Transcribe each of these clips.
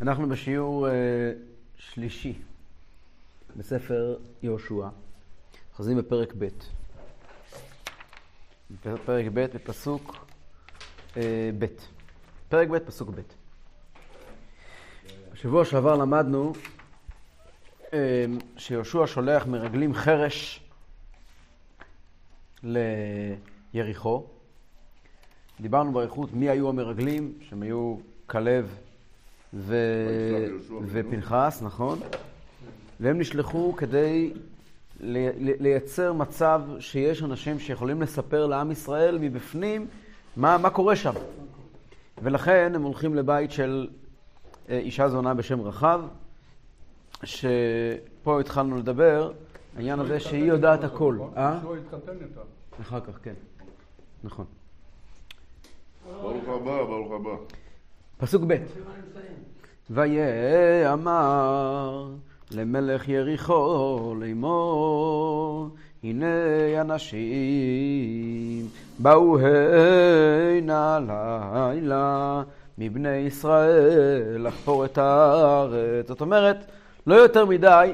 אנחנו בשיעור uh, שלישי בספר יהושע, חוזרים בפרק ב'. פרק ב' בפסוק uh, ב'. פרק ב', פסוק ב'. בשבוע שעבר למדנו uh, שיהושע שולח מרגלים חרש ליריחו. דיברנו באריכות מי היו המרגלים, שהם היו כלב ו... ופנחס, נכון? והם נשלחו כדי לייצר מצב שיש אנשים שיכולים לספר לעם ישראל מבפנים מה, מה קורה שם. ולכן הם הולכים לבית של אה, אישה זונה בשם רחב, שפה התחלנו לדבר, העניין הזה שהיא יודעת הכל. אה? התחתן איתה. אחר כך, כן. נכון. ברוך הבא, ברוך הבא. פסוק ב' ויאמר למלך יריחו לאמור הנה אנשים באו הנה לילה מבני ישראל לחפור את הארץ. זאת אומרת, לא יותר מדי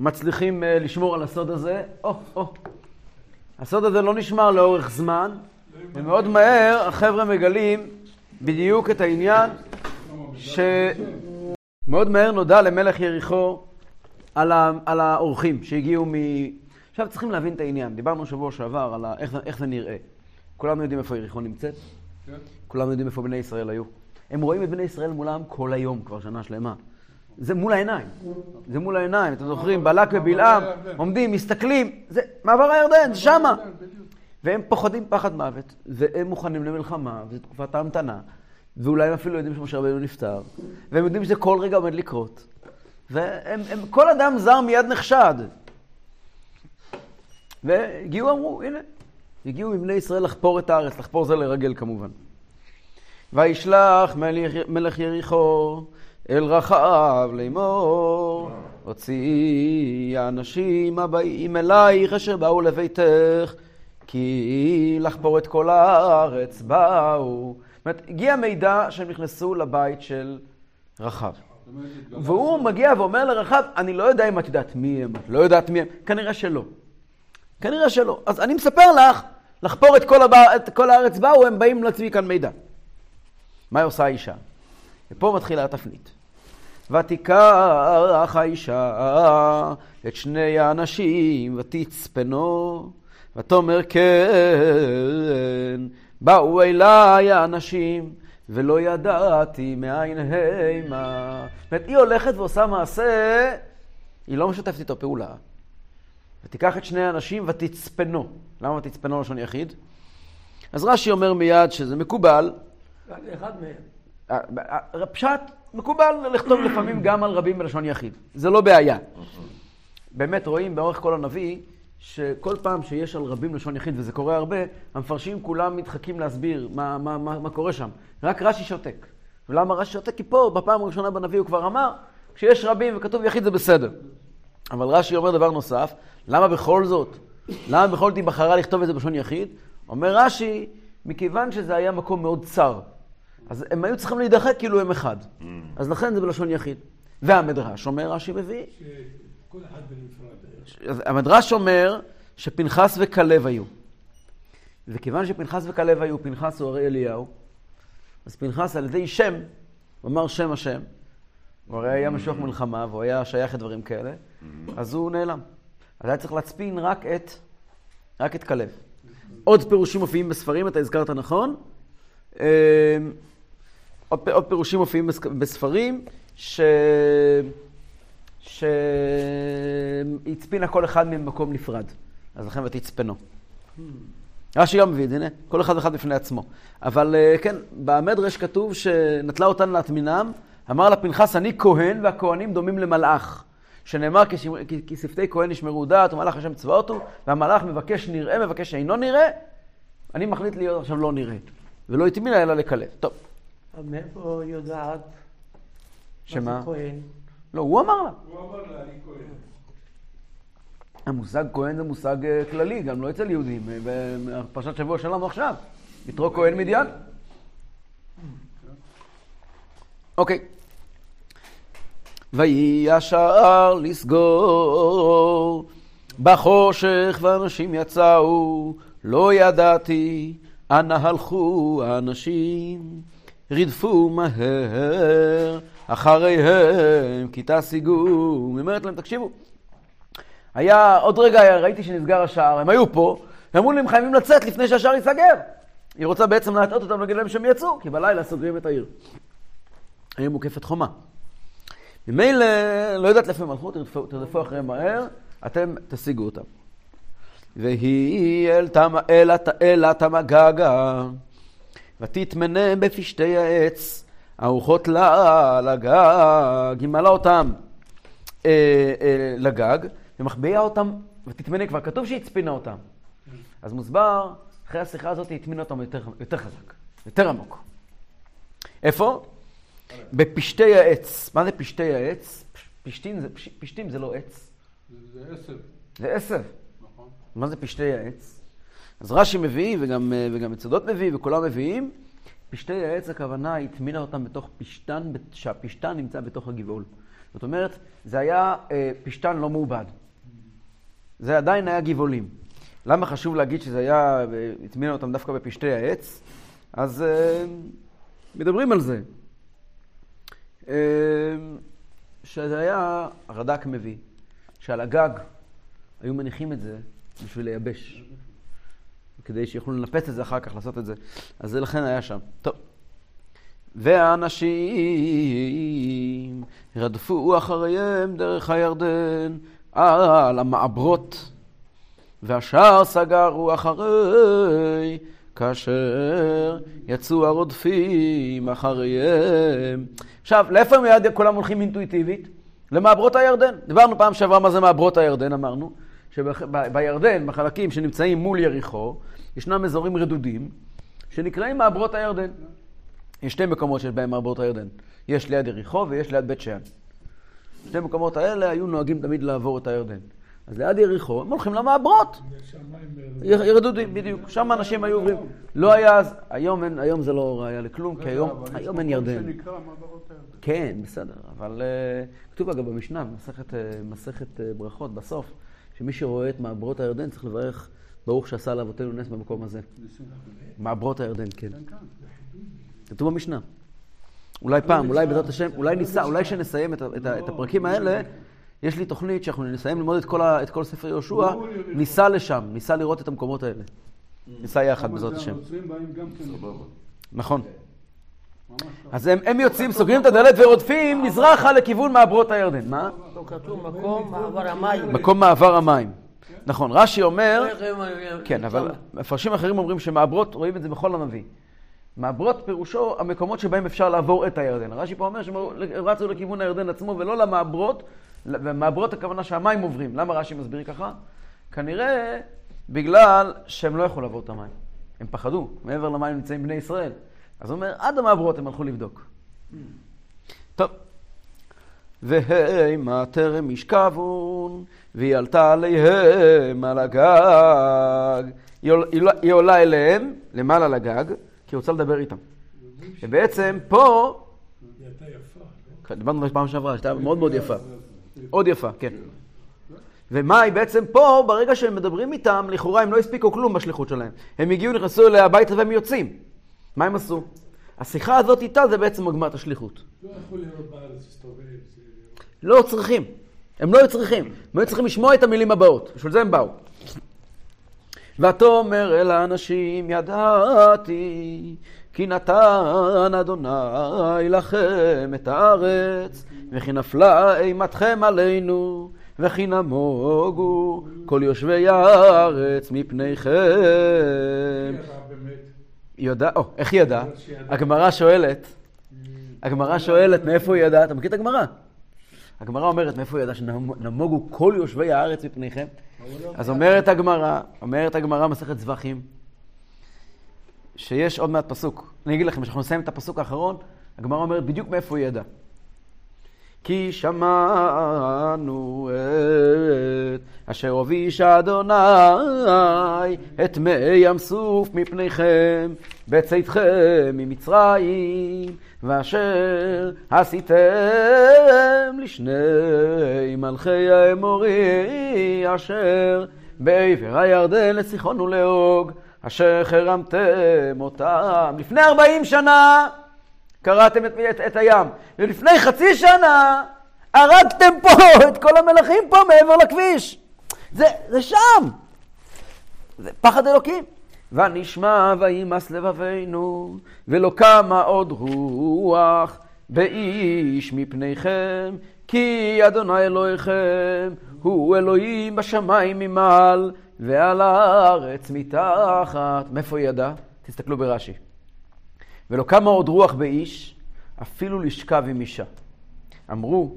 מצליחים אה, לשמור על הסוד הזה. או, או. הסוד הזה לא נשמר לאורך זמן, ומאוד מהר החבר'ה מגלים בדיוק את העניין שמאוד מהר נודע למלך יריחו על, ה... על האורחים שהגיעו מ... עכשיו צריכים להבין את העניין. דיברנו שבוע שעבר על ה... איך, איך זה נראה. כולנו יודעים איפה יריחו נמצאת, כן. כולנו יודעים איפה בני ישראל היו. הם רואים את בני ישראל מולם כל היום, כבר שנה שלמה. זה מול העיניים. זה מול העיניים. אתם זוכרים, בלק ובלעם עומדים, מסתכלים, זה מעבר הירדן, שמה. והם פוחדים פחד מוות, והם מוכנים למלחמה, וזו תקופת ההמתנה, ואולי הם אפילו יודעים שמשה רבנו נפטר, והם יודעים שזה כל רגע עומד לקרות. והם, הם, כל אדם זר מיד נחשד. והגיעו, אמרו, הנה, הגיעו מבני ישראל לחפור את הארץ, לחפור זה לרגל כמובן. וישלח מלך, מלך יריחו אל רחב לאמור, הוציאי האנשים הבאים אלייך אשר באו לביתך, כי לחפור את כל הארץ באו. זאת אומרת, הגיע מידע שהם נכנסו לבית של רחב. והוא מגיע ואומר לרחב, אני לא יודע אם את יודעת מי הם, את לא יודעת מי הם, כנראה שלא. כנראה שלא. אז אני מספר לך, לחפור את כל, הבא, את כל הארץ באו, הם באים להצביע כאן מידע. מה עושה האישה? ופה מתחילה התפנית. ותיקח האישה את שני האנשים ותצפנו ותאמר כן באו אליי האנשים ולא ידעתי מאין המה. זאת אומרת, היא הולכת ועושה מעשה, היא לא משתפת איתו פעולה. ותיקח את שני האנשים ותצפנו. למה ותצפנו לשון יחיד? אז רש"י אומר מיד שזה מקובל. רק מהם. פשט, מקובל לכתוב לפעמים גם על רבים בלשון יחיד. זה לא בעיה. באמת רואים באורך כל הנביא, שכל פעם שיש על רבים לשון יחיד, וזה קורה הרבה, המפרשים כולם מתחכים להסביר מה, מה, מה, מה קורה שם. רק רש"י שותק. ולמה רש"י שותק? כי פה, בפעם הראשונה בנביא הוא כבר אמר, כשיש רבים וכתוב יחיד זה בסדר. אבל רש"י אומר דבר נוסף, למה בכל זאת, למה בכל זאת היא בחרה לכתוב את זה בלשון יחיד? אומר רש"י, מכיוון שזה היה מקום מאוד צר. אז הם היו צריכים להידחק כאילו הם אחד. Mm. אז לכן זה בלשון יחיד. והמדרש אומר, רש"י מביא. שכל אחד בנפרד. המדרש אומר שפנחס וכלב היו. וכיוון שפנחס וכלב היו, פנחס הוא הרי אליהו, אז פנחס על ידי שם, הוא אמר שם השם, הוא הרי היה משוח מלחמה והוא היה שייך לדברים כאלה, אז הוא נעלם. אז היה צריך להצפין רק את, רק את כלב. עוד פירושים מופיעים בספרים, אתה הזכרת נכון. עוד, עוד פירושים מופיעים בספרים, ש... שהצפינה כל אחד ממקום נפרד. אז לכן ותצפנו. רש"י גם מביא את זה, הנה, כל אחד ואחד בפני עצמו. אבל אה, כן, במדרש כתוב שנטלה אותן להטמינם, אמר לה פנחס, אני כהן והכהנים דומים למלאך. שנאמר, כי שפתי כהן ישמרו דעת ומלאך השם צבאות הוא, והמלאך מבקש נראה, מבקש אינו נראה, אני מחליט להיות עכשיו לא נראה. ולא הטמינה אלא לקלף. טוב. מאיפה יודעת? שמה? מה זה כהן? לא, הוא אמר לה. הוא אמר לה, אני כהן. המושג כהן זה מושג אה, כללי, גם לא אצל יהודים. אה, בפרשת שבוע שלנו עכשיו, יתרו כהן מדיין. אוקיי. ויהי השער לסגור. בחושך ואנשים יצאו, לא ידעתי, אנה הלכו האנשים. רדפו מהר אחריהם, כי תשיגו. היא אומרת להם, תקשיבו, היה, עוד רגע ראיתי שנסגר השער, הם היו פה, ואמרו לי, הם חייבים לצאת לפני שהשער ייסגר. היא רוצה בעצם להטעות אותם, להגיד להם שהם יצאו, כי בלילה סוגרים את העיר. העיר מוקפת חומה. ממילא, לא יודעת לאיפה הם הלכו, תרדפו, אחריהם מהר, אתם תשיגו אותם. והיא אל תמגגה, ותתמנה בפשתי העץ, ארוחות לה לגג, היא מעלה אותם אה, אה, לגג, ומחביאה אותם, ותתמנה, כבר כתוב שהיא הצפינה אותם. אז מוסבר, אחרי השיחה הזאת היא הטמינה אותם יותר, יותר חזק, יותר עמוק. איפה? בפשתי העץ. מה זה פשתי העץ? פשתים זה, פש, פשתים זה לא עץ, זה עשב, זה עשב. נכון? מה זה פשתי העץ? אז רש"י מביא, וגם, אה, וגם מצודות מביא, וכולם מביאים, פשתי העץ הכוונה, הטמינה אותם בתוך פשתן, שהפשתן נמצא בתוך הגבעול. זאת אומרת, זה היה אה, פשתן לא מעובד. זה עדיין היה גבעולים. למה חשוב להגיד שזה היה, אה, הטמינה אותם דווקא בפשתי העץ? אז אה, מדברים על זה. אה, שזה היה, הרד"ק מביא, שעל הגג היו מניחים את זה בשביל לייבש. כדי שיוכלו לנפץ את זה אחר כך, לעשות את זה. אז זה לכן היה שם. טוב. והאנשים רדפו אחריהם דרך הירדן על המעברות, והשאר סגרו אחרי, כאשר יצאו הרודפים אחריהם. עכשיו, לאיפה מיד כולם הולכים אינטואיטיבית? למעברות הירדן. דיברנו פעם שעברה מה זה מעברות הירדן, אמרנו. שבירדן, בחלקים שנמצאים מול יריחו, ישנם אזורים רדודים שנקראים מעברות הירדן. יש שתי מקומות שיש בהם מעברות הירדן. יש ליד יריחו ויש ליד בית שאן. שתי מקומות האלה היו נוהגים תמיד לעבור את הירדן. אז ליד יריחו הם הולכים למעברות. ירדודים, בדיוק. שם אנשים היו עוברים. לא היה אז, היום, אין, היום זה לא ראיה לכלום, כי היום, היום אין ירדן. כן, בסדר, אבל uh, כתוב אגב במשנה, במסכת מסכת uh, ברכות, בסוף, שמי שרואה את מעברות הירדן צריך לברך ברוך שעשה לאבותינו נס במקום הזה. מעברות הירדן, כן. כתוב במשנה. אולי פעם, אולי בעזרת השם, אולי ניסע, אולי כשנסיים את, הפרקים האלה, יש לי תוכנית שאנחנו נסיים ללמוד את כל, ה, את כל ספר יהושע, ניסע לשם, ניסע לראות את המקומות האלה. ניסע יחד בעזרת השם. כן. נכון. אז הם, הם יוצאים, סוגרים את הדלת ורודפים מזרחה לכיוון מעברות הירדן. מה? פה כתוב מקום מעבר המים. מקום מעבר המים. נכון, רש"י אומר, כן, אבל מפרשים אחרים אומרים שמעברות, רואים את זה בכל הנביא. מעברות פירושו המקומות שבהם אפשר לעבור את הירדן. רש"י פה אומר שהם רצו לכיוון הירדן עצמו ולא למעברות, ומעברות הכוונה שהמים עוברים. למה רש"י מסביר ככה? כנראה בגלל שהם לא יכלו לעבור את המים. הם פחדו, מעבר למים נמצאים בני ישראל. אז הוא אומר, עד המעברות הם הלכו לבדוק. טוב. והמה טרם ישכבון, והיא עלתה עליהם על הגג. היא לא- עולה אליהם, למעלה לגג, כי היא רוצה לדבר איתם. ובעצם פה, היא הייתה יפה, לא? דיברנו פעם שעברה, שהייתה מאוד מאוד יפה. עוד יפה, כן. ומה היא בעצם פה, ברגע שהם מדברים איתם, לכאורה הם לא הספיקו כלום בשליחות שלהם. הם הגיעו, נכנסו אליה הביתה והם יוצאים. מה הם עשו? השיחה הזאת איתה זה בעצם עוגמת השליחות. לא יכול לראות בארץ להסתובב. לא צריכים. הם לא היו צריכים. הם היו צריכים לשמוע את המילים הבאות. בשביל זה הם באו. ותאמר אל האנשים, ידעתי כי נתן אדוני לכם את הארץ, וכי נפלה אימתכם עלינו, וכי נמוגו כל יושבי הארץ מפניכם. היא יודעת, או, איך היא ידעה? הגמרא שואלת, הגמרא שואלת מאיפה היא ידעה, אתה מכיר את הגמרא? הגמרא אומרת מאיפה היא ידעה שנמוגו כל יושבי הארץ מפניכם? אז אומרת הגמרא, אומרת הגמרא מסכת זבחים, שיש עוד מעט פסוק. אני אגיד לכם, כשאנחנו נסיים את הפסוק האחרון, הגמרא אומרת בדיוק מאיפה היא ידעה. כי שמענו את אשר הוביש אדוני את מי ים סוף מפניכם בצאתכם ממצרים, ואשר עשיתם לשני מלכי האמורי אשר בעבר הירדן לסיחון ולאוג, אשר חרמתם אותם לפני ארבעים שנה קראתם את, את, את הים, ולפני חצי שנה הרגתם פה את כל המלכים פה מעבר לכביש. זה, זה שם. זה פחד אלוקים. ונשמע וימס לבבינו, ולא קמה עוד רוח באיש מפניכם, כי אדוני אלוהיכם הוא אלוהים בשמיים ממעל, ועל הארץ מתחת. מאיפה היא ידעה? תסתכלו ברש"י. ולא קמה עוד רוח באיש, אפילו לשכב עם אישה. אמרו,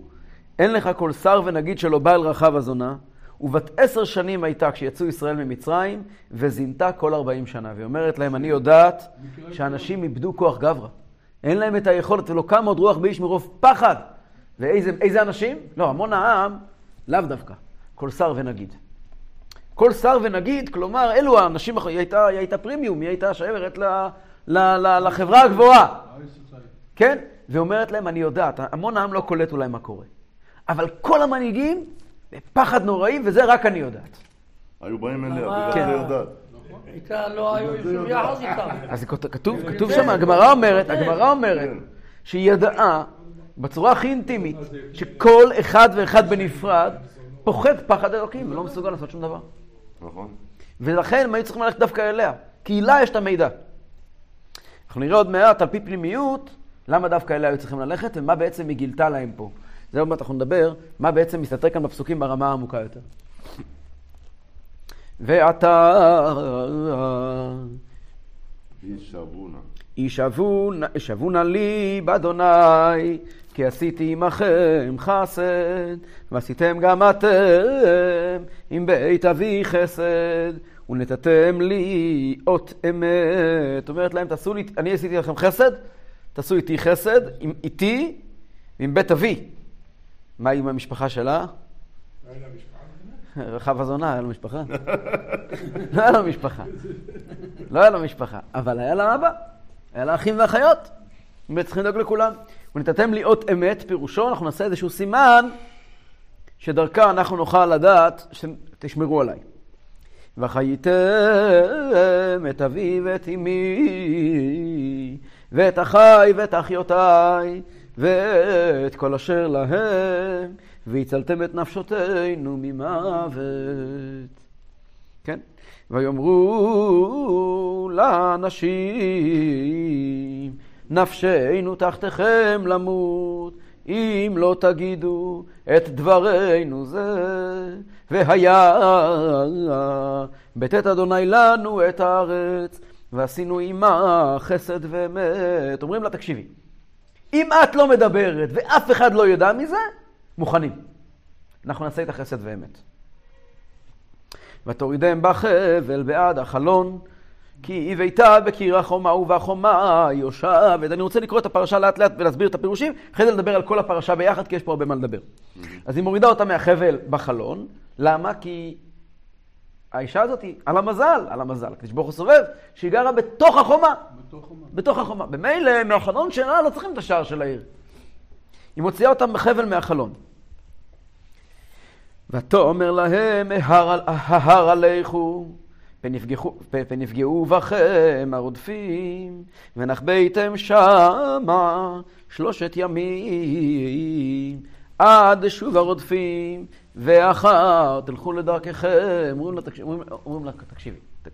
אין לך כל שר ונגיד שלא בא אל רחב הזונה, ובת עשר שנים הייתה כשיצאו ישראל ממצרים, וזינתה כל ארבעים שנה. והיא אומרת להם, אני יודעת שאנשים איבדו כוח גברא. אין להם את היכולת, ולא קם עוד רוח באיש מרוב פחד. ואיזה אנשים? לא, המון העם, לאו דווקא. כל שר ונגיד. כל שר ונגיד, כלומר, אלו האנשים, היא הייתה, היא הייתה פרימיום, היא הייתה שיירת לחברה הגבוהה. כן? ואומרת להם, אני יודעת, המון העם לא קולט אולי מה קורה. אבל כל המנהיגים, בפחד נוראי, וזה רק אני יודעת. היו באים אליה, בגלל כן. זה יודעת. איתה לא היו יושבים יחד איתם. אז כתוב, כתוב שם, הגמרא אומרת, כן. הגמרא אומרת, שהיא ידעה בצורה הכי אינטימית, שכל אחד ואחד בנפרד פוחד פחד אלוקים ולא מסוגל לעשות שום דבר. נכון. ולכן הם היו צריכים ללכת דווקא אליה, כי לה יש את המידע. אנחנו נראה עוד מעט על פי פנימיות, למה דווקא אליה היו צריכים ללכת, ומה בעצם היא גילתה להם פה. זה עוד מעט אנחנו נדבר, מה בעצם מסתתר כאן בפסוקים ברמה העמוקה יותר. ועתה. ישבונה, ישבונה לי באדוני, כי עשיתי עמכם חסד, ועשיתם גם אתם עם בית אבי חסד, ונתתם לי אות אמת. אומרת להם, תעשו לי, אני עשיתי לכם חסד, תעשו איתי חסד, עם, איתי ועם בית אבי. מה עם המשפחה שלה? לא משפחה? רחב הזונה, היה לו משפחה. לא היה לו משפחה. לא היה לו משפחה, אבל היה לה אבא, היה לה אחים ואחיות. הם צריכים לדאוג לכולם. ונתתם לי אות אמת, פירושו, אנחנו נעשה איזשהו סימן, שדרכה אנחנו נוכל לדעת שתשמרו עליי. וחייתם את אבי ואת אמי, ואת אחי ואת אחיותיי, ואת כל אשר להם, והצלתם את נפשותינו ממוות. כן? ויאמרו לאנשים, נפשנו תחתיכם למות, אם לא תגידו את דברינו זה, והיה בתת אדוני לנו את הארץ, ועשינו עמה חסד ואמת. אומרים לה, תקשיבי, אם את לא מדברת ואף אחד לא ידע מזה, מוכנים. אנחנו נעשה איתך חסד ואמת. ותורידם בחבל בעד החלון, כי היא ביתה בקיר החומה ובחומה יושבת. אני רוצה לקרוא את הפרשה לאט לאט ולהסביר את הפירושים, אחרי זה לדבר על כל הפרשה ביחד, כי יש פה הרבה מה לדבר. אז היא מורידה אותה מהחבל בחלון, למה? כי האישה הזאת היא על המזל, על המזל, הקדוש ברוך הוא סובב, שהיא גרה בתוך החומה. בתוך החומה. במילא, מהחלון שלה לא צריכים את השער של העיר. היא מוציאה אותם בחבל מהחלון. ותאמר להם, ההר, עליכו, פנפגעו בכם הרודפים, ונחבאתם שמה שלושת ימים, עד שוב הרודפים, ואחר תלכו לדרככם. אומרים לה, תקשיב, אומרים, אומרים לה תקשיבי. היא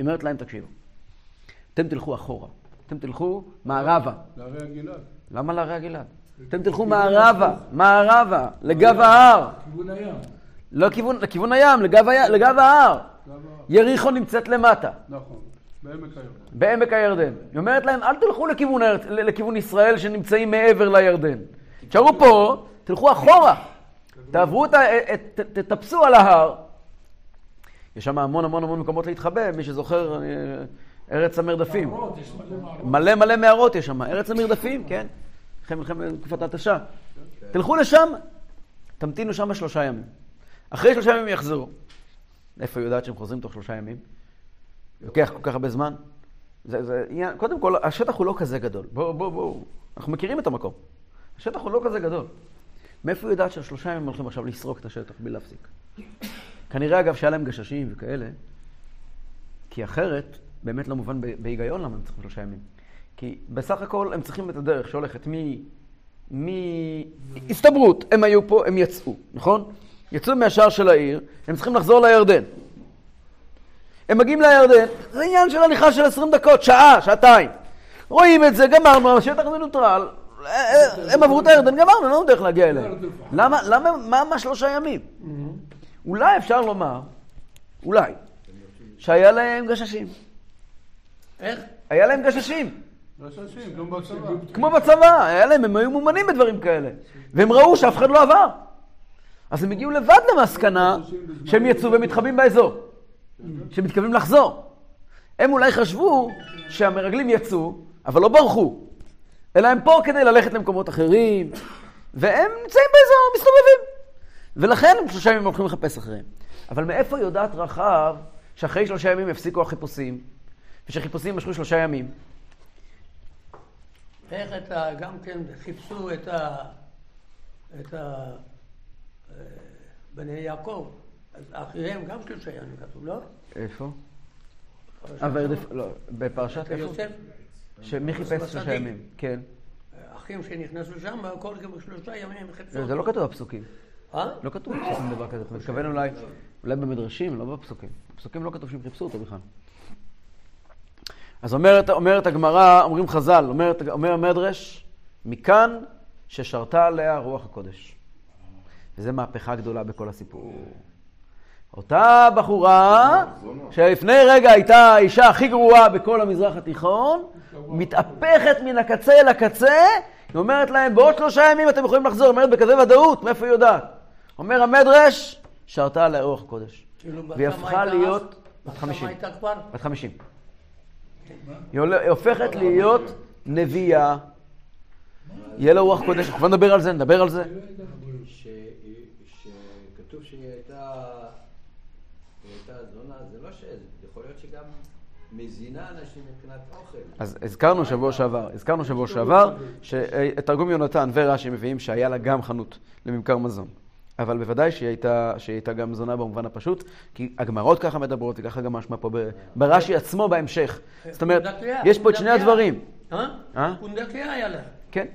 אומרת להם, תקשיבו. אתם תלכו אחורה. אתם תלכו מערבה. להרי הגלעד. למה להרי הגלעד? אתם תלכו מערבה, מערבה, לגב ההר. כיוון הים. לא כיוון, לכיוון הים, לגב, ההר. יריחו נמצאת למטה, נכון. בעמק הירדן. בעמק הירדן. היא אומרת להם, אל תלכו לכיוון ישראל שנמצאים מעבר לירדן. תשארו פה, תלכו אחורה. תעברו. את- ת- תטפסו על ההר. יש שם המון המון המון מקומות להתחבא, מי שזוכר, אה, ארץ המרדפים. מערות, יש מלא מערות. מלא מלא מערות יש שם, ארץ המרדפים, כן. אחרי מלחמת תקופת ההתשה. תלכו לשם, תמתינו שם שלושה ימים. אחרי שלושה ימים יחזרו. איפה היא יודעת שהם חוזרים תוך שלושה ימים? לוקח כל כך הרבה זמן? זה, זה קודם כל, השטח הוא לא כזה גדול. בואו, בואו, בואו. אנחנו מכירים את המקום. השטח הוא לא כזה גדול. מאיפה היא יודעת ששלושה ימים הולכים עכשיו לסרוק את השטח בלי להפסיק? כנראה, אגב, שהיה להם גששים וכאלה, כי אחרת, באמת לא מובן בהיגיון למה הם צריכים שלושה ימים. כי בסך הכל הם צריכים את הדרך שהולכת מ... מ... הסתברות, הם היו פה, הם יצאו, נכון? יצאו מהשער של העיר, הם צריכים לחזור לירדן. הם מגיעים לירדן, זה עניין של הליכה של 20 דקות, שעה, שעתיים. רואים את זה, גמרנו, השטח מנוטרל, הם עברו את הירדן, גמרנו, אין לנו דרך להגיע אליהם. למה, למה, מה, שלושה ימים? אולי אפשר לומר, אולי, שהיה להם גששים. איך? היה להם גששים. גששים, גם בצבא. כמו בצבא, היה להם, הם היו מאומנים בדברים כאלה. והם ראו שאף אחד לא עבר. אז הם הגיעו לבד למסקנה שהם יצאו ומתחבאים באזור. שהם מתכוונים לחזור. הם אולי חשבו שהמרגלים יצאו, אבל לא ברחו. אלא הם פה כדי ללכת למקומות אחרים, והם נמצאים באזור, מסתובבים. ולכן הם שלושה ימים הולכים לחפש אחריהם. אבל מאיפה יודעת רחב שאחרי שלושה ימים יפסיקו החיפושים, ושחיפושים יימשכו שלושה ימים? איך אתה גם כן חיפשו את ה... את ה... אה, בני יעקב, אז אחיהם גם כן שייכים כתוב, לא? איפה? וירדף, לא, בפרשת איפה? שמי חיפש שלושה. ימים? כן. אחים שנכנסו שם, כל שלושה ימים חיפשו. זה לא כתוב בפסוקים. אה? לא כתוב בפסוקים דבר כזה. אתה מתכוון אולי, אולי במדרשים, לא בפסוקים. בפסוקים לא כתוב שהם חיפשו אותו בכלל. אז אומרת, אומרת הגמרא, אומרים חז"ל, אומרת, אומר המדרש, מכאן ששרתה עליה רוח הקודש. וזו מהפכה גדולה בכל הסיפור. אותה בחורה, שלפני רגע הייתה האישה הכי גרועה בכל המזרח התיכון, מתהפכת מן הקצה אל הקצה, היא אומרת להם, בעוד שלושה ימים אתם יכולים לחזור, אומרת בכזה ודאות, מאיפה היא יודעת? אומר המדרש, שרתה עליה רוח הקודש. כאילו, והיא הפכה להיות? בת בת 50. כמה הייתה כבר? בת 50. היא הופכת להיות נביאה. יהיה לה רוח קודש, אנחנו כבר נדבר על זה, נדבר על זה. שהיא- שכתוב שהיא הייתה, היא הייתה זה לא. יכול להיות שגם מזינה אנשים מבחינת אוכל. אז הזכרנו שבוע שעבר, הזכרנו שבוע שעבר, שתרגום יונתן ורש"י מביאים שהיה לה גם חנות לממכר מזון. אבל בוודאי שהיא הייתה, שהיא הייתה גם זונה במובן הפשוט, כי הגמרות ככה מדברות, וככה גם משמע פה ברש"י עצמו בהמשך. זאת אומרת, יש פה את שני. הדברים. אה? אה? פונדקיה היה לה. כן.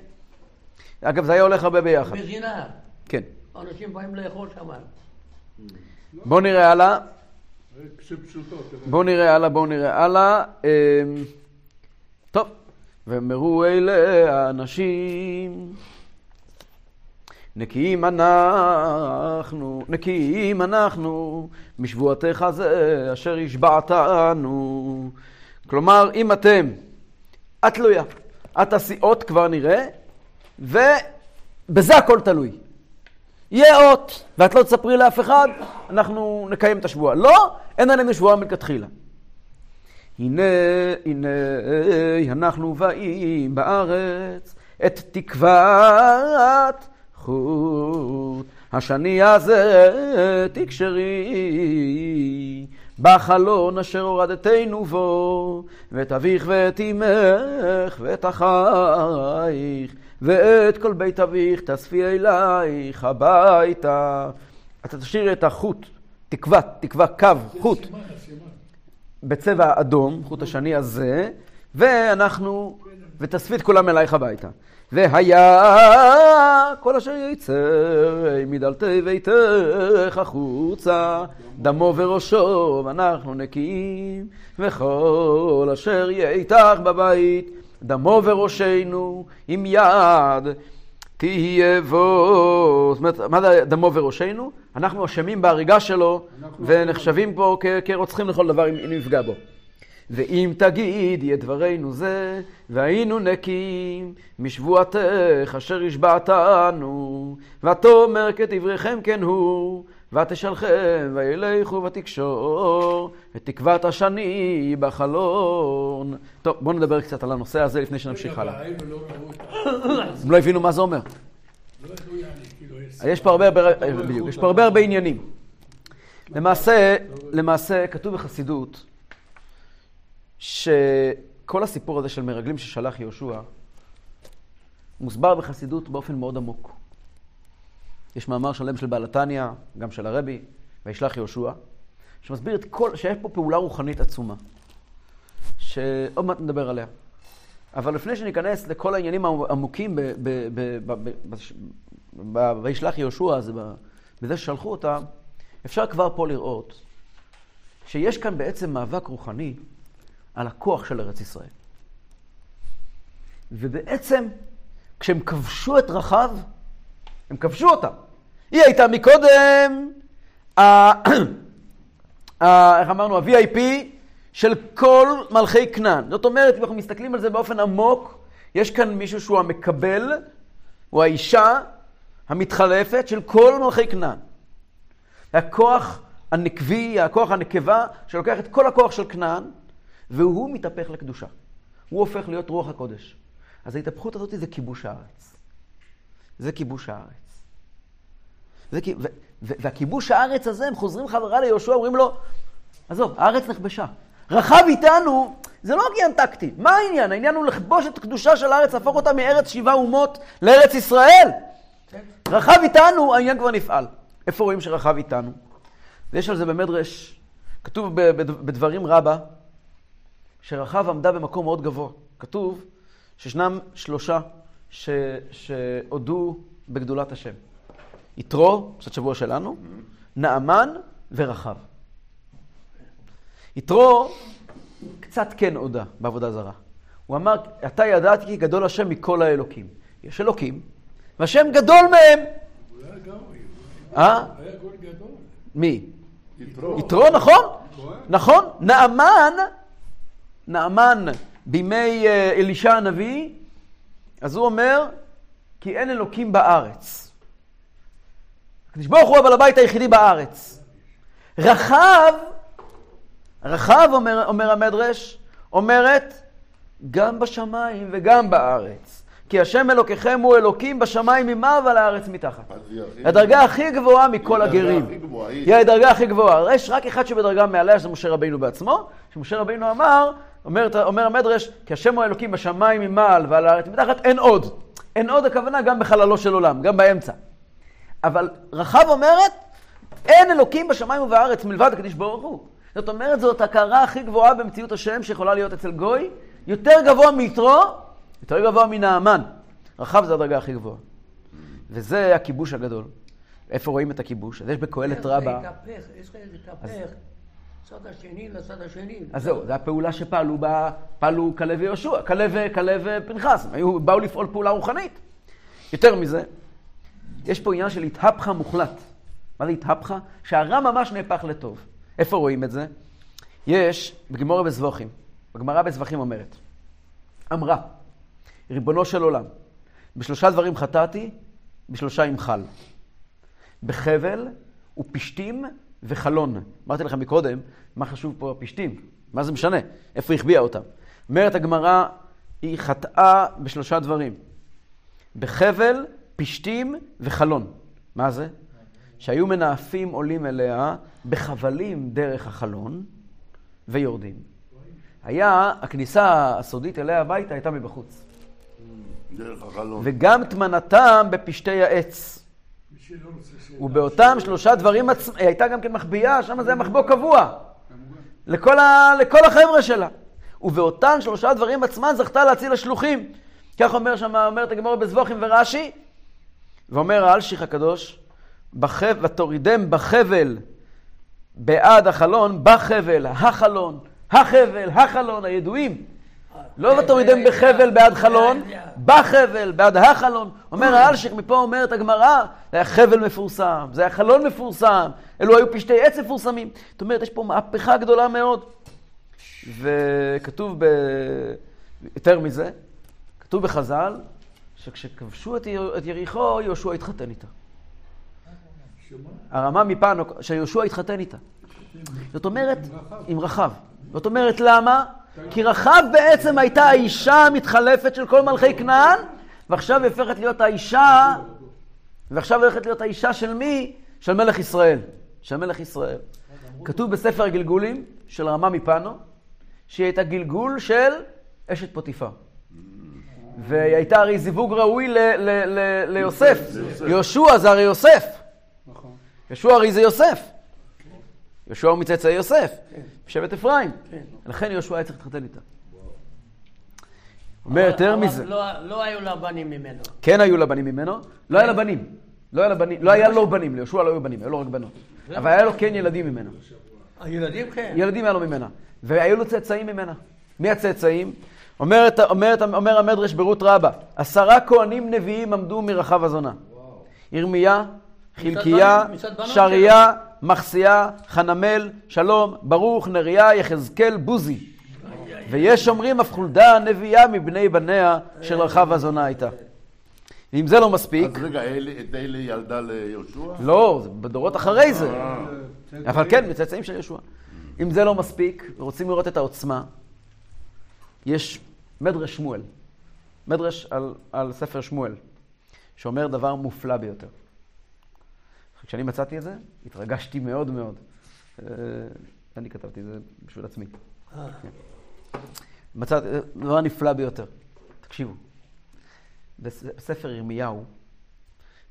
אגב, זה היה הולך הרבה ביחד. מזינה. כן. אנשים באים לאכול שם. בואו נראה הלאה. בואו נראה הלאה, בואו נראה הלאה. אמ, טוב, ואמרו אלה האנשים, נקיים אנחנו, נקיים אנחנו, משבועתך זה אשר השבעתנו. כלומר, אם אתם, את תלויה, את הסיעות כבר נראה, ובזה הכל תלוי. יהיה אות, ואת לא תספרי לאף אחד, אנחנו נקיים את השבועה. לא, אין עלינו שבועה מלכתחילה. הנה, הנה, אנחנו באים בארץ את תקוות חוט. השני הזה תקשרי בחלון אשר הורדתנו בו, ואת אביך ואת אמך ואת אחייך ואת כל בית אביך תאספי אלייך הביתה. אתה תשאיר את החוט, תקווה, תקווה, קו, חוט. בצבע אדום, חוט השני הזה, ואנחנו, ותאספי את כולם אלייך הביתה. והיה כל אשר יצא מדלתי ביתך החוצה, דמו וראשו, ואנחנו נקיים, וכל אשר יהיה איתך בבית, דמו וראשנו, עם יד תהיה בו. זאת אומרת, מה זה דמו וראשנו? אנחנו אשמים בהריגה שלו, ונחשבים פה כרוצחים לכל דבר אם אם נפגע בו. ואם תגיד יהיה דברינו זה, והיינו נקים משבועתך אשר השבעתנו, ותאמר כדבריכם כן הוא, ותשלחם וילכו ותקשור, ותקוות השני בחלון. טוב, בואו נדבר קצת על הנושא הזה לפני שנמשיך הלאה. לא. הם לא הבינו מה זה אומר. לא כאילו, יש פה הרבה, הרבה, בדיוק, יש פה הרבה הרבה עניינים. למעשה, למעשה, כתוב בחסידות, שכל הסיפור הזה של מרגלים ששלח יהושע, מוסבר בחסידות באופן מאוד עמוק. יש מאמר שלם של בעל התניא, גם של הרבי, וישלח יהושע, שמסביר את כל, שיש פה פעולה רוחנית עצומה, שעוד מעט נדבר עליה. אבל לפני שניכנס לכל העניינים העמוקים ב- ב- ב- ב- ב- בש- ב- וישלח יהושע, זה בזה ששלחו אותם, אפשר כבר פה לראות שיש כאן בעצם מאבק רוחני על הכוח של ארץ ישראל. ובעצם, כשהם כבשו את רחב, הם כבשו אותה. היא הייתה מקודם, איך אמרנו, ה-VIP של כל מלכי כנען. זאת אומרת, אם אנחנו מסתכלים על זה באופן עמוק, יש כאן מישהו שהוא המקבל, הוא האישה המתחלפת של כל מלכי כנען. הכוח הנקבי, הכוח הנקבה, שלוקח את כל הכוח של כנען, והוא מתהפך לקדושה. הוא הופך להיות רוח הקודש. אז ההתהפכות הזאת זה כיבוש הארץ. זה כיבוש הארץ. והכיבוש הארץ הזה, הם חוזרים חזרה ליהושע, אומרים לו, עזוב, הארץ נכבשה. רחב איתנו, זה לא עניין טקטי. מה העניין? העניין הוא לכבוש את הקדושה של הארץ, להפוך אותה מארץ שבעה אומות לארץ ישראל. רחב איתנו, העניין כבר נפעל. איפה רואים שרחב איתנו? ויש על זה במדרש, כתוב בדברים רבה, שרחב עמדה במקום מאוד גבוה. כתוב שישנם שלושה. שהודו בגדולת השם. יתרו, קצת שבוע שלנו, נעמן ורחב. יתרו קצת כן הודה בעבודה זרה. הוא אמר, אתה ידעתי כי גדול השם מכל האלוקים. יש אלוקים, והשם גדול מהם. הוא היה גם, אה? היה גול גדול. מי? יתרו. יתרו, נכון? נכון. נעמן, נעמן בימי אה, אלישע הנביא, אז הוא אומר, כי אין אלוקים בארץ. הקדוש ברוך הוא הבעל הבית היחידי בארץ. רחב, רחב, אומר, אומר המדרש, אומרת, גם בשמיים וגם בארץ. כי השם אלוקיכם הוא אלוקים בשמיים ממעל ועל הארץ מתחת. הדרגה הכי גבוהה מכל הגרים. היא. הדרגה הכי גבוהה. יש רק אחד שבדרגה מעליה, שזה משה רבינו בעצמו, שמשה רבינו אמר, אומר, אומר המדרש, כי השם הוא האלוקים בשמיים ממעל ועל הארץ מתחת, אין עוד. אין עוד הכוונה גם בחללו של עולם, גם באמצע. אבל רחב אומרת, אין אלוקים בשמיים ובארץ מלבד הקדיש ברוך הוא. זאת אומרת, זאת ההכרה הכי גבוהה במציאות השם שיכולה להיות אצל גוי, יותר גבוה מיתרו, יותר גבוה מנעמן. רחב זה הדרגה הכי גבוהה. וזה הכיבוש הגדול. איפה רואים את הכיבוש? אז יש בקהלת רבה. זה התהפך, איך זה התהפך, צד השני לצד השני. אז זהו, זו הפעולה שפעלו בה, פעלו כלב ויהושע, כלב ופנחס, באו לפעול פעולה רוחנית. יותר מזה, יש פה עניין של התהפכה מוחלט. מה זה התהפכה? שהרע ממש נהפך לטוב. איפה רואים את זה? יש בגמורה בזבוכים, בגמרא בזבחים אומרת, אמרה, ריבונו של עולם, בשלושה דברים חטאתי, בשלושה ימחל. בחבל ופשתים וחלון. אמרתי לכם מקודם, מה חשוב פה הפשתים? מה זה משנה? איפה היא החביאה אותם? אומרת הגמרא, היא חטאה בשלושה דברים. בחבל, פשתים וחלון. מה זה? שהיו מנאפים עולים אליה בחבלים דרך החלון ויורדים. היה, הכניסה הסודית אליה הביתה הייתה מבחוץ. דרך החלון. וגם טמנתם בפשתי העץ. ובאותם שלושה דברים, עצ... היא הייתה גם כן מחביאה, שם זה היה מחבוא קבוע. לכל, ה... לכל החבר'ה שלה. ובאותן שלושה דברים עצמן זכתה להציל השלוחים. כך אומר שם, אומרת הגמור בזבוכים ורש"י, ואומר האלשיך הקדוש. ותורידם בחבל בעד החלון, בחבל, החלון, החבל, החלון, הידועים. לא ותורידם בחבל בעד חלון, בחבל בעד החלון. אומר האלשיך, מפה אומרת הגמרא, זה היה חבל מפורסם, זה היה חלון מפורסם, אלו היו פשטי עץ מפורסמים. זאת אומרת, יש פה מהפכה גדולה מאוד. וכתוב ב... יותר מזה, כתוב בחז"ל, שכשכבשו את יר- את יריחו, יהושע התחתן איתה. הרמה מפנו, שיהושע התחתן איתה. זאת אומרת, עם רחב. זאת אומרת, למה? כי רחב בעצם הייתה האישה המתחלפת של כל מלכי כנען, ועכשיו היא הופכת להיות האישה, ועכשיו היא הולכת להיות האישה של מי? של מלך ישראל, של מלך ישראל. כתוב בספר הגלגולים של רמה מפנו, שהיא הייתה גלגול של אשת פוטיפר. והיא הייתה הרי זיווג ראוי ליוסף. יהושע זה הרי יוסף. נכון. יהושע הרי זה יוסף. יהושע הוא מצאצאי יוסף, שבט אפרים. כן. לכן יהושע היה צריך להתחתן איתה. אומר יותר מזה. לא- לא היו לה בנים ממנו. כן היו לה בנים ממנו, לא היה לה בנים. לא היה לה בנים, לא היה לו בנים, ליהושע לא היו בנים, היו לו רק בנות. אבל היה לו כן ילדים ממנה. הילדים כן. ילדים היה לו ממנה. והיו לו צאצאים ממנה. מי הצאצאים? אומרת, אומרת, אומר המדרש ברות רבה, עשרה כהנים נביאים עמדו מרחב הזונה. ירמיה, חלקיה, שריה, מחסיה, חנמל, שלום, ברוך, נריה, יחזקאל, בוזי. ויש אומרים אף חולדה הנביאה מבני בניה של רחב הזונה הייתה. ואם זה לא מספיק, אז רגע, את אלה ילדה ליהושע? לא, בדורות אחרי זה. אה, אבל כן, מצאצאים של ישוע. אם זה לא מספיק, ורוצים לראות את העוצמה, יש מדרש שמואל. מדרש על, על ספר שמואל, שאומר דבר מופלא ביותר. כשאני מצאתי את זה, התרגשתי מאוד מאוד. אה, אני כתבתי את זה בשביל עצמי. אה, מצאתי, זה דבר נפלא ביותר. תקשיבו. בס- בספר ירמיהו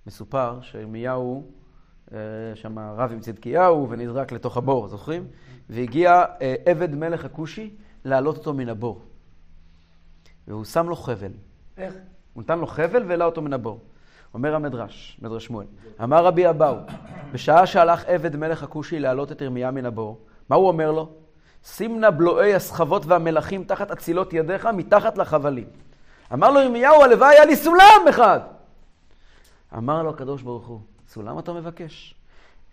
מסופר שירמיהו, אה, שם רב עם צדקיהו ונזרק לתוך הבור, זוכרים? והגיע אה, עבד מלך הכושי להעלות אותו מן הבור. והוא שם לו חבל. איך? הוא נתן לו חבל והעלה אותו מן הבור. אומר המדרש, מדרש שמואל, אמר רבי אבאו, בשעה שהלך עבד מלך הכושי להעלות את ירמיה מן הבור, מה הוא אומר לו? שים נא בלועי הסחבות והמלכים תחת אצילות ידיך מתחת לחבלים. אמר לו ירמיהו, הלוואי היה לי סולם אחד. אמר לו הקדוש ברוך הוא, סולם אתה מבקש?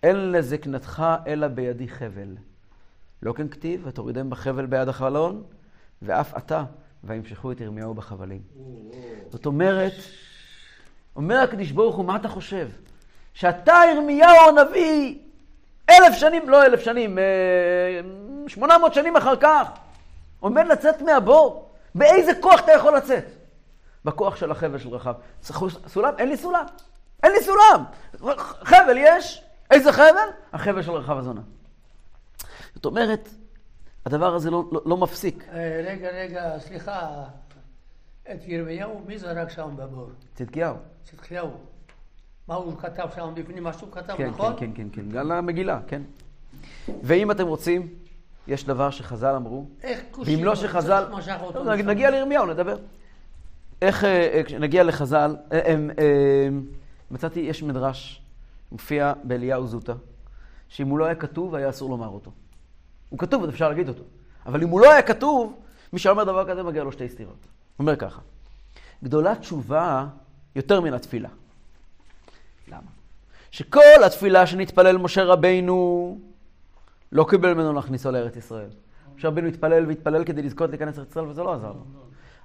אין לזקנתך אלא בידי חבל. לא כן כתיב, ותורידם בחבל ביד החלון, ואף אתה, וימשכו את ירמיהו בחבלים. זאת אומרת, אומר הקדיש ברוך הוא, מה אתה חושב? שאתה, ירמיהו הנביא, אלף שנים, לא אלף שנים, אה, שמונה מאות שנים אחר כך, עומד לצאת מהבור. באיזה כוח אתה יכול לצאת? בכוח של החבל של רחב. סולם? אין לי סולם. אין לי סולם. חבל יש? איזה חבל? החבל של רחב הזונה. זאת אומרת, הדבר הזה לא, לא, לא מפסיק. אה, רגע, רגע, סליחה. את ירמיהו, מי זרק שם בבור? צדקיהו. צדקיהו. מה הוא כתב שם בפנים? מה שהוא כתב, כן, נכון? כן, כן, כן, כן, גם למגילה, כן. ואם אתם רוצים, יש דבר שחז"ל אמרו, איך כושי ואם לא שחז"ל... משך אותו לא? נגיע לירמיהו, נדבר. איך, אה, אה, כשנגיע לחז"ל, אה, אה, אה, מצאתי, יש מדרש, מופיע באליהו זוטה, שאם הוא לא היה כתוב, היה אסור לומר אותו. הוא כתוב, אז אפשר להגיד אותו. אבל אם הוא לא היה כתוב, מי שאומר דבר כזה, מגיע לו שתי סתירות. הוא אומר ככה, גדולת תשובה יותר מן התפילה. למה? שכל התפילה שנתפלל משה רבינו, לא קיבל ממנו להכניסו לארץ ישראל. משה רבינו התפלל והתפלל כדי לזכות להיכנס לארץ ישראל, וזה לא עזר לו.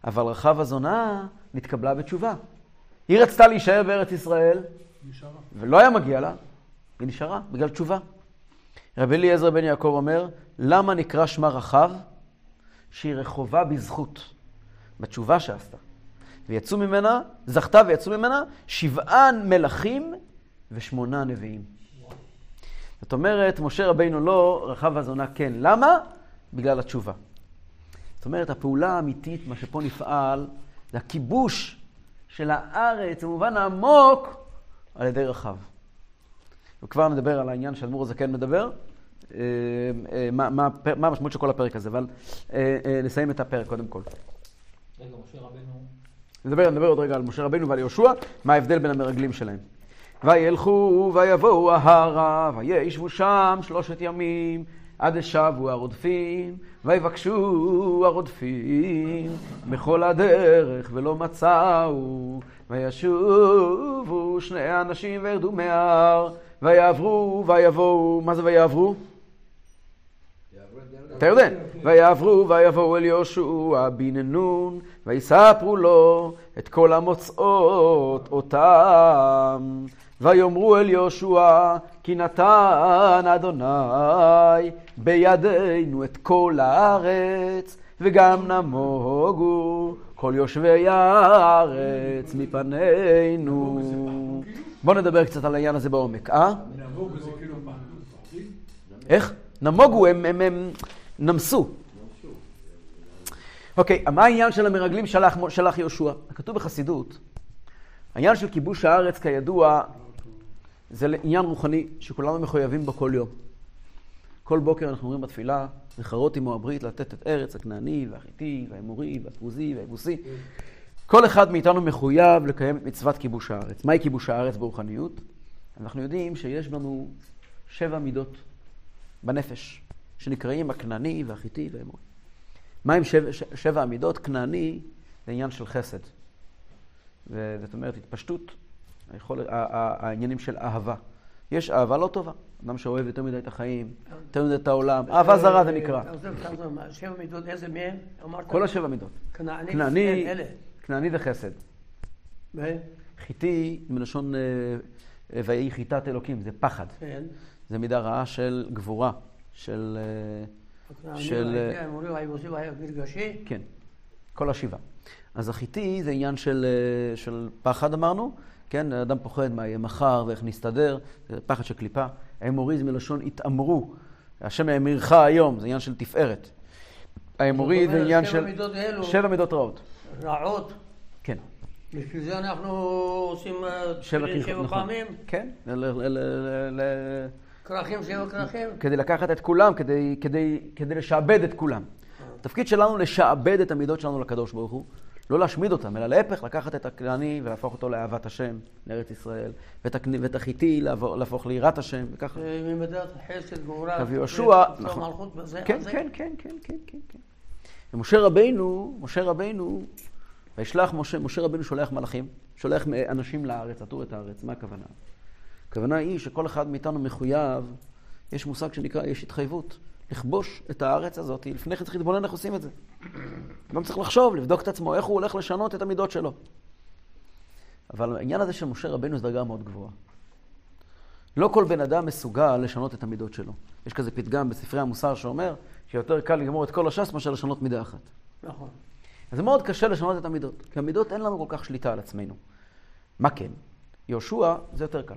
אבל רחב הזונה נתקבלה בתשובה. היא רצתה להישאר בארץ ישראל, נשארה. ולא היה מגיע לה, היא נשארה בגלל תשובה. רבי אליעזר בן יעקב אומר, למה נקרא שמה רחב? שהיא רחובה בזכות, בתשובה שעשתה. ויצאו ממנה, זכתה ויצאו ממנה שבעה מלכים ושמונה נביאים. זאת אומרת, משה רבינו לא, רחב הזונה כן. למה? בגלל התשובה. זאת אומרת, הפעולה האמיתית, מה שפה נפעל, זה הכיבוש של הארץ, במובן העמוק, על ידי רחב. וכבר נדבר על העניין שאדמו"ר הזקן מדבר, מה, מה, הפר- מה המשמעות של כל הפרק הזה, אבל אה, אה, נסיים את הפרק קודם כל. רגע, משה רבנו, נדבר, נדבר עוד רגע על משה רבינו ועל יהושע, מה ההבדל בין המרגלים שלהם. וילכו ויבואו ההרה, וישבו שם שלושת ימים, עד ששבו הרודפים, ויבקשו הרודפים בכל הדרך ולא מצאו, וישובו שני האנשים וירדו מהר, ויעברו ויבואו, מה זה ויעברו? את יודע, ויעברו ויבואו אל יהושע בן נון, ויספרו לו את כל המוצאות אותם. ויאמרו אל יהושע, כי נתן אדוני בידינו את כל הארץ, וגם נמוגו כל יושבי הארץ מפנינו. בואו נדבר קצת על העניין הזה בעומק, אה? נעבור בזה כאילו פעם. איך? נמוגו, הם, הם, הם נמסו. אוקיי, מה העניין של המרגלים שלח, שלח יהושע? כתוב בחסידות, העניין של כיבוש הארץ, כידוע, זה עניין רוחני שכולנו מחויבים בו כל יום. כל בוקר אנחנו אומרים בתפילה, זכרות עמו הברית לתת את ארץ הכנעני והחיטי והאמורי והפוזי והיבוסי. כל אחד מאיתנו מחויב לקיים את מצוות כיבוש הארץ. מהי כיבוש הארץ ברוחניות? אנחנו יודעים שיש לנו שבע מידות בנפש, שנקראים הכנעני והחיטי והאמורי. מהם שבע, שבע המידות? כנעני זה עניין של חסד. זאת אומרת, התפשטות, היכול, העניינים של אהבה. יש אהבה לא טובה. אדם שאוהב יותר מדי את החיים, יותר מדי את העולם. אהבה זרה זה נקרא. שבע מידות, איזה מהם? כל השבע מידות. כנעני, כנעני, כן, אלה. כנעני זה חסד. ו- חיטי, מלשון אה, אה, ויהי חיטת אלוקים, זה פחד. כן. זה מידה רעה של גבורה, של... אה, הכנעני של- והיבוסי והגרגשי. כן, כל השבעה. אז החיטי זה עניין של, אה, של פחד אמרנו, כן? אדם פוחד מה יהיה מחר ואיך נסתדר, זה פחד של קליפה. האמורי זה מלשון התעמרו. השם האמירך היום, זה עניין של תפארת. האמורי זה עניין של. שבע מידות רעות. רעות. כן. בשביל זה אנחנו עושים אה, שבע נכון. פעמים, כן, ל- כרכים שבע כרכים. כדי לקחת את כולם, כדי, כדי, כדי לשעבד את כולם. התפקיד שלנו לשעבד את המידות שלנו לקדוש ברוך הוא, לא להשמיד אותם, אלא להפך, לקחת את הכנעני ולהפוך אותו לאהבת השם, לארץ ישראל, ואת, החיטי להפוך, ליראת השם, וככה. אה, ממדת חסד גבורה. רב יהושע, נכון. כן. כן, כן, כן, כן, כן, כן. ומשה רבינו, משה רבינו, וישלח משה, משה רבינו שולח מלאכים, שולח אנשים לארץ, עטור את הארץ. מה הכוונה? הכוונה היא שכל אחד מאיתנו מחויב, יש מושג שנקרא, יש התחייבות, לכבוש את הארץ הזאת. לפני כן צריך להתבונן איך עושים את זה. גם צריך לחשוב, לבדוק את עצמו, איך הוא הולך לשנות את המידות שלו. אבל העניין הזה של משה רבינו זה דרגה מאוד גבוהה. לא כל בן אדם מסוגל לשנות את המידות שלו. יש כזה פתגם בספרי המוסר שאומר שיותר קל לגמור את כל הש"ס מאשר לשנות מידה אחת. נכון. אז זה מאוד קשה לשנות את המידות, כי המידות אין לנו כל כך שליטה על עצמנו. מה כן? יהושע זה יותר קל.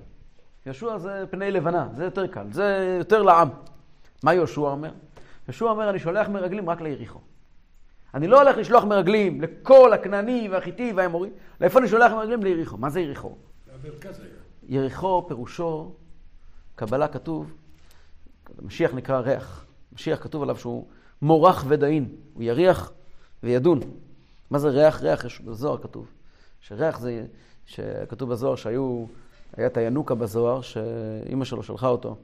יהושע זה פני לבנה, זה יותר קל, זה יותר לעם. מה יהושע אומר? יהושע אומר, אני שולח מרגלים רק ליריחו. אני לא הולך לשלוח מרגלים לכל הכנעני והחיטי והאמורי, לאיפה אני שולח מרגלים? ליריחו. מה זה יריחו? יריחו פירושו, קבלה כתוב, משיח נקרא ריח. משיח כתוב עליו שהוא מורח ודאין, הוא יריח וידון. מה זה ריח? ריח, יש בזוהר כתוב. שריח זה, שכתוב בזוהר שהיו, היה את הינוקה בזוהר, שאימא שלו שלחה אותו.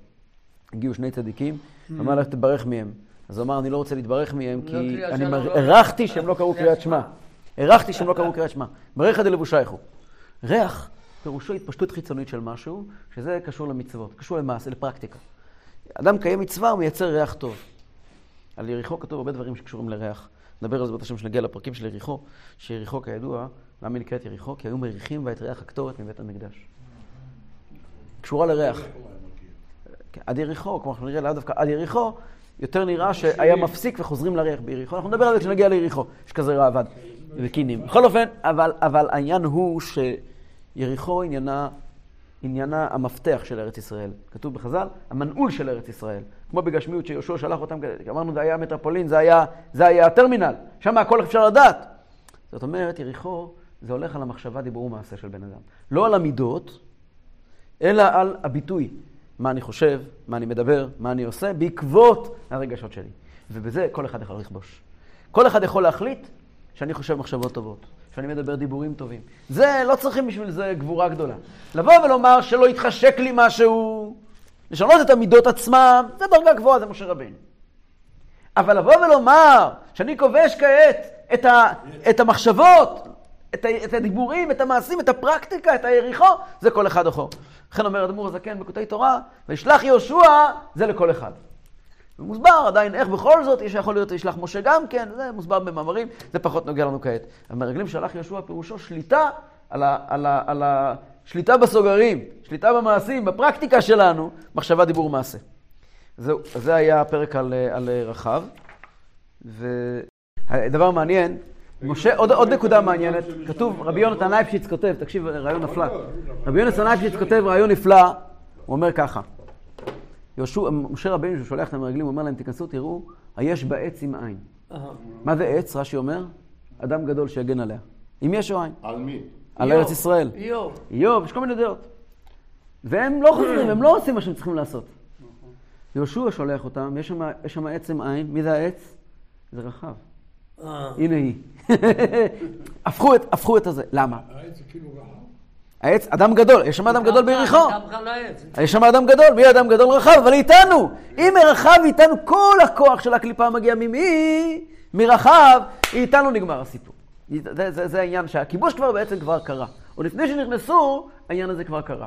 הגיעו שני צדיקים, אמר לה, תברך מהם. אז הוא אמר, אני לא רוצה להתברך מהם, לא כי אני שמע, מר- לא- שהם לא קראו קריאת שמע. הערכתי שהם לא קראו קריאת שמע. ברך דלבושייכו. ריח פירושו התפשטות חיצונית של משהו, שזה קשור למצוות, קשור למעשה, לפרקטיקה. אדם מקיים מצווה, הוא מייצר ריח טוב. על יריחו כתוב הרבה דברים שקשורים לריח. נדבר על זה בעזרת השם כשנגיע לפרקים של יריחו, שיריחו כידוע, למה נקראת יריחו? כי היו מריחים בה את ריח הקטורת מבית המקדש. קשורה לריח. עד יריחו, כמו אנחנו נראה לאו דווקא עד יריחו, יותר נראה שהיה מפסיק וחוזרים לריח ביריחו. אנחנו נדבר על זה כשנגיע ליריחו. יש כזה ראב"ד וקינים. בכל אופן, אבל, אבל העניין הוא שיריחו עניינה, עניינה המפתח של ארץ ישראל. כתוב בחז"ל, המנעול של ארץ ישראל. כמו בגשמיות שיהושע שלח אותם, אמרנו זה היה המטרופולין, זה היה, זה היה הטרמינל. שם הכל אפשר לדעת. זאת אומרת, יריחו זה הולך על המחשבה, דיבור ומעשה של בן אדם. לא על המידות, אלא על הביטוי. מה אני חושב, מה אני מדבר, מה אני עושה, בעקבות הרגשות שלי. ובזה כל אחד יכול לכבוש. כל אחד יכול להחליט שאני חושב מחשבות טובות, שאני מדבר דיבורים טובים. זה, לא צריכים בשביל זה גבורה גדולה. לבוא ולומר שלא יתחשק לי משהו, לשנות את המידות עצמם, זה דרגה גבוהה, זה משה רבינו. אבל לבוא ולומר שאני כובש כעת את, ה, את המחשבות, את, ה, את הדיבורים, את המעשים, את הפרקטיקה, את היריחו, זה כל אחד אחור. לכן אומר אדמו"ר הזקן בקוטעי תורה, וישלח יהושע, זה לכל אחד. ומוסבר עדיין איך בכל זאת, יש יכול להיות ישלח משה גם כן, זה מוסבר במאמרים, זה פחות נוגע לנו כעת. המרגלים שלח יהושע פירושו שליטה על, ה, על, ה, על ה... שליטה בסוגרים, שליטה במעשים, בפרקטיקה שלנו, מחשבה, דיבור, מעשה. זהו, זה היה הפרק על, על רחב. ודבר מעניין, משה, עוד, עוד נקודה מעניינת, כתוב, רבי יונתן לייפשיץ כותב, תקשיב, רעיון נפלא. רבי יונתן לייפשיץ כותב רעיון נפלא, הוא אומר ככה, יהושע, משה רבינו, שהוא שולח את המרגלים, הוא אומר להם, תיכנסו, תראו, היש בעץ עם עין. מה זה עץ? רש"י אומר, אדם גדול שיגן עליה. אם יש או אין. על מי? על ארץ ישראל. איוב. איוב, יש כל מיני דעות. והם לא חוזרים, הם לא עושים מה שהם צריכים לעשות. יהושע שולח אותם, יש שם, יש שם עצם עין, מי זה העץ? זה רחב. אה, הנה היא. הפכו את, הפכו את הזה. למה? העץ זה כאילו רחב. העץ, אדם גדול, יש שם אדם גדול ביריחו. העץ. יש שם אדם גדול, מי אדם גדול רחב? אבל איתנו. אם מרחב איתנו, כל הכוח של הקליפה מגיע ממי? מרחב, איתנו נגמר הסיפור. זה, זה, זה העניין שהכיבוש כבר בעצם כבר קרה. עוד לפני שנכנסו, העניין הזה כבר קרה.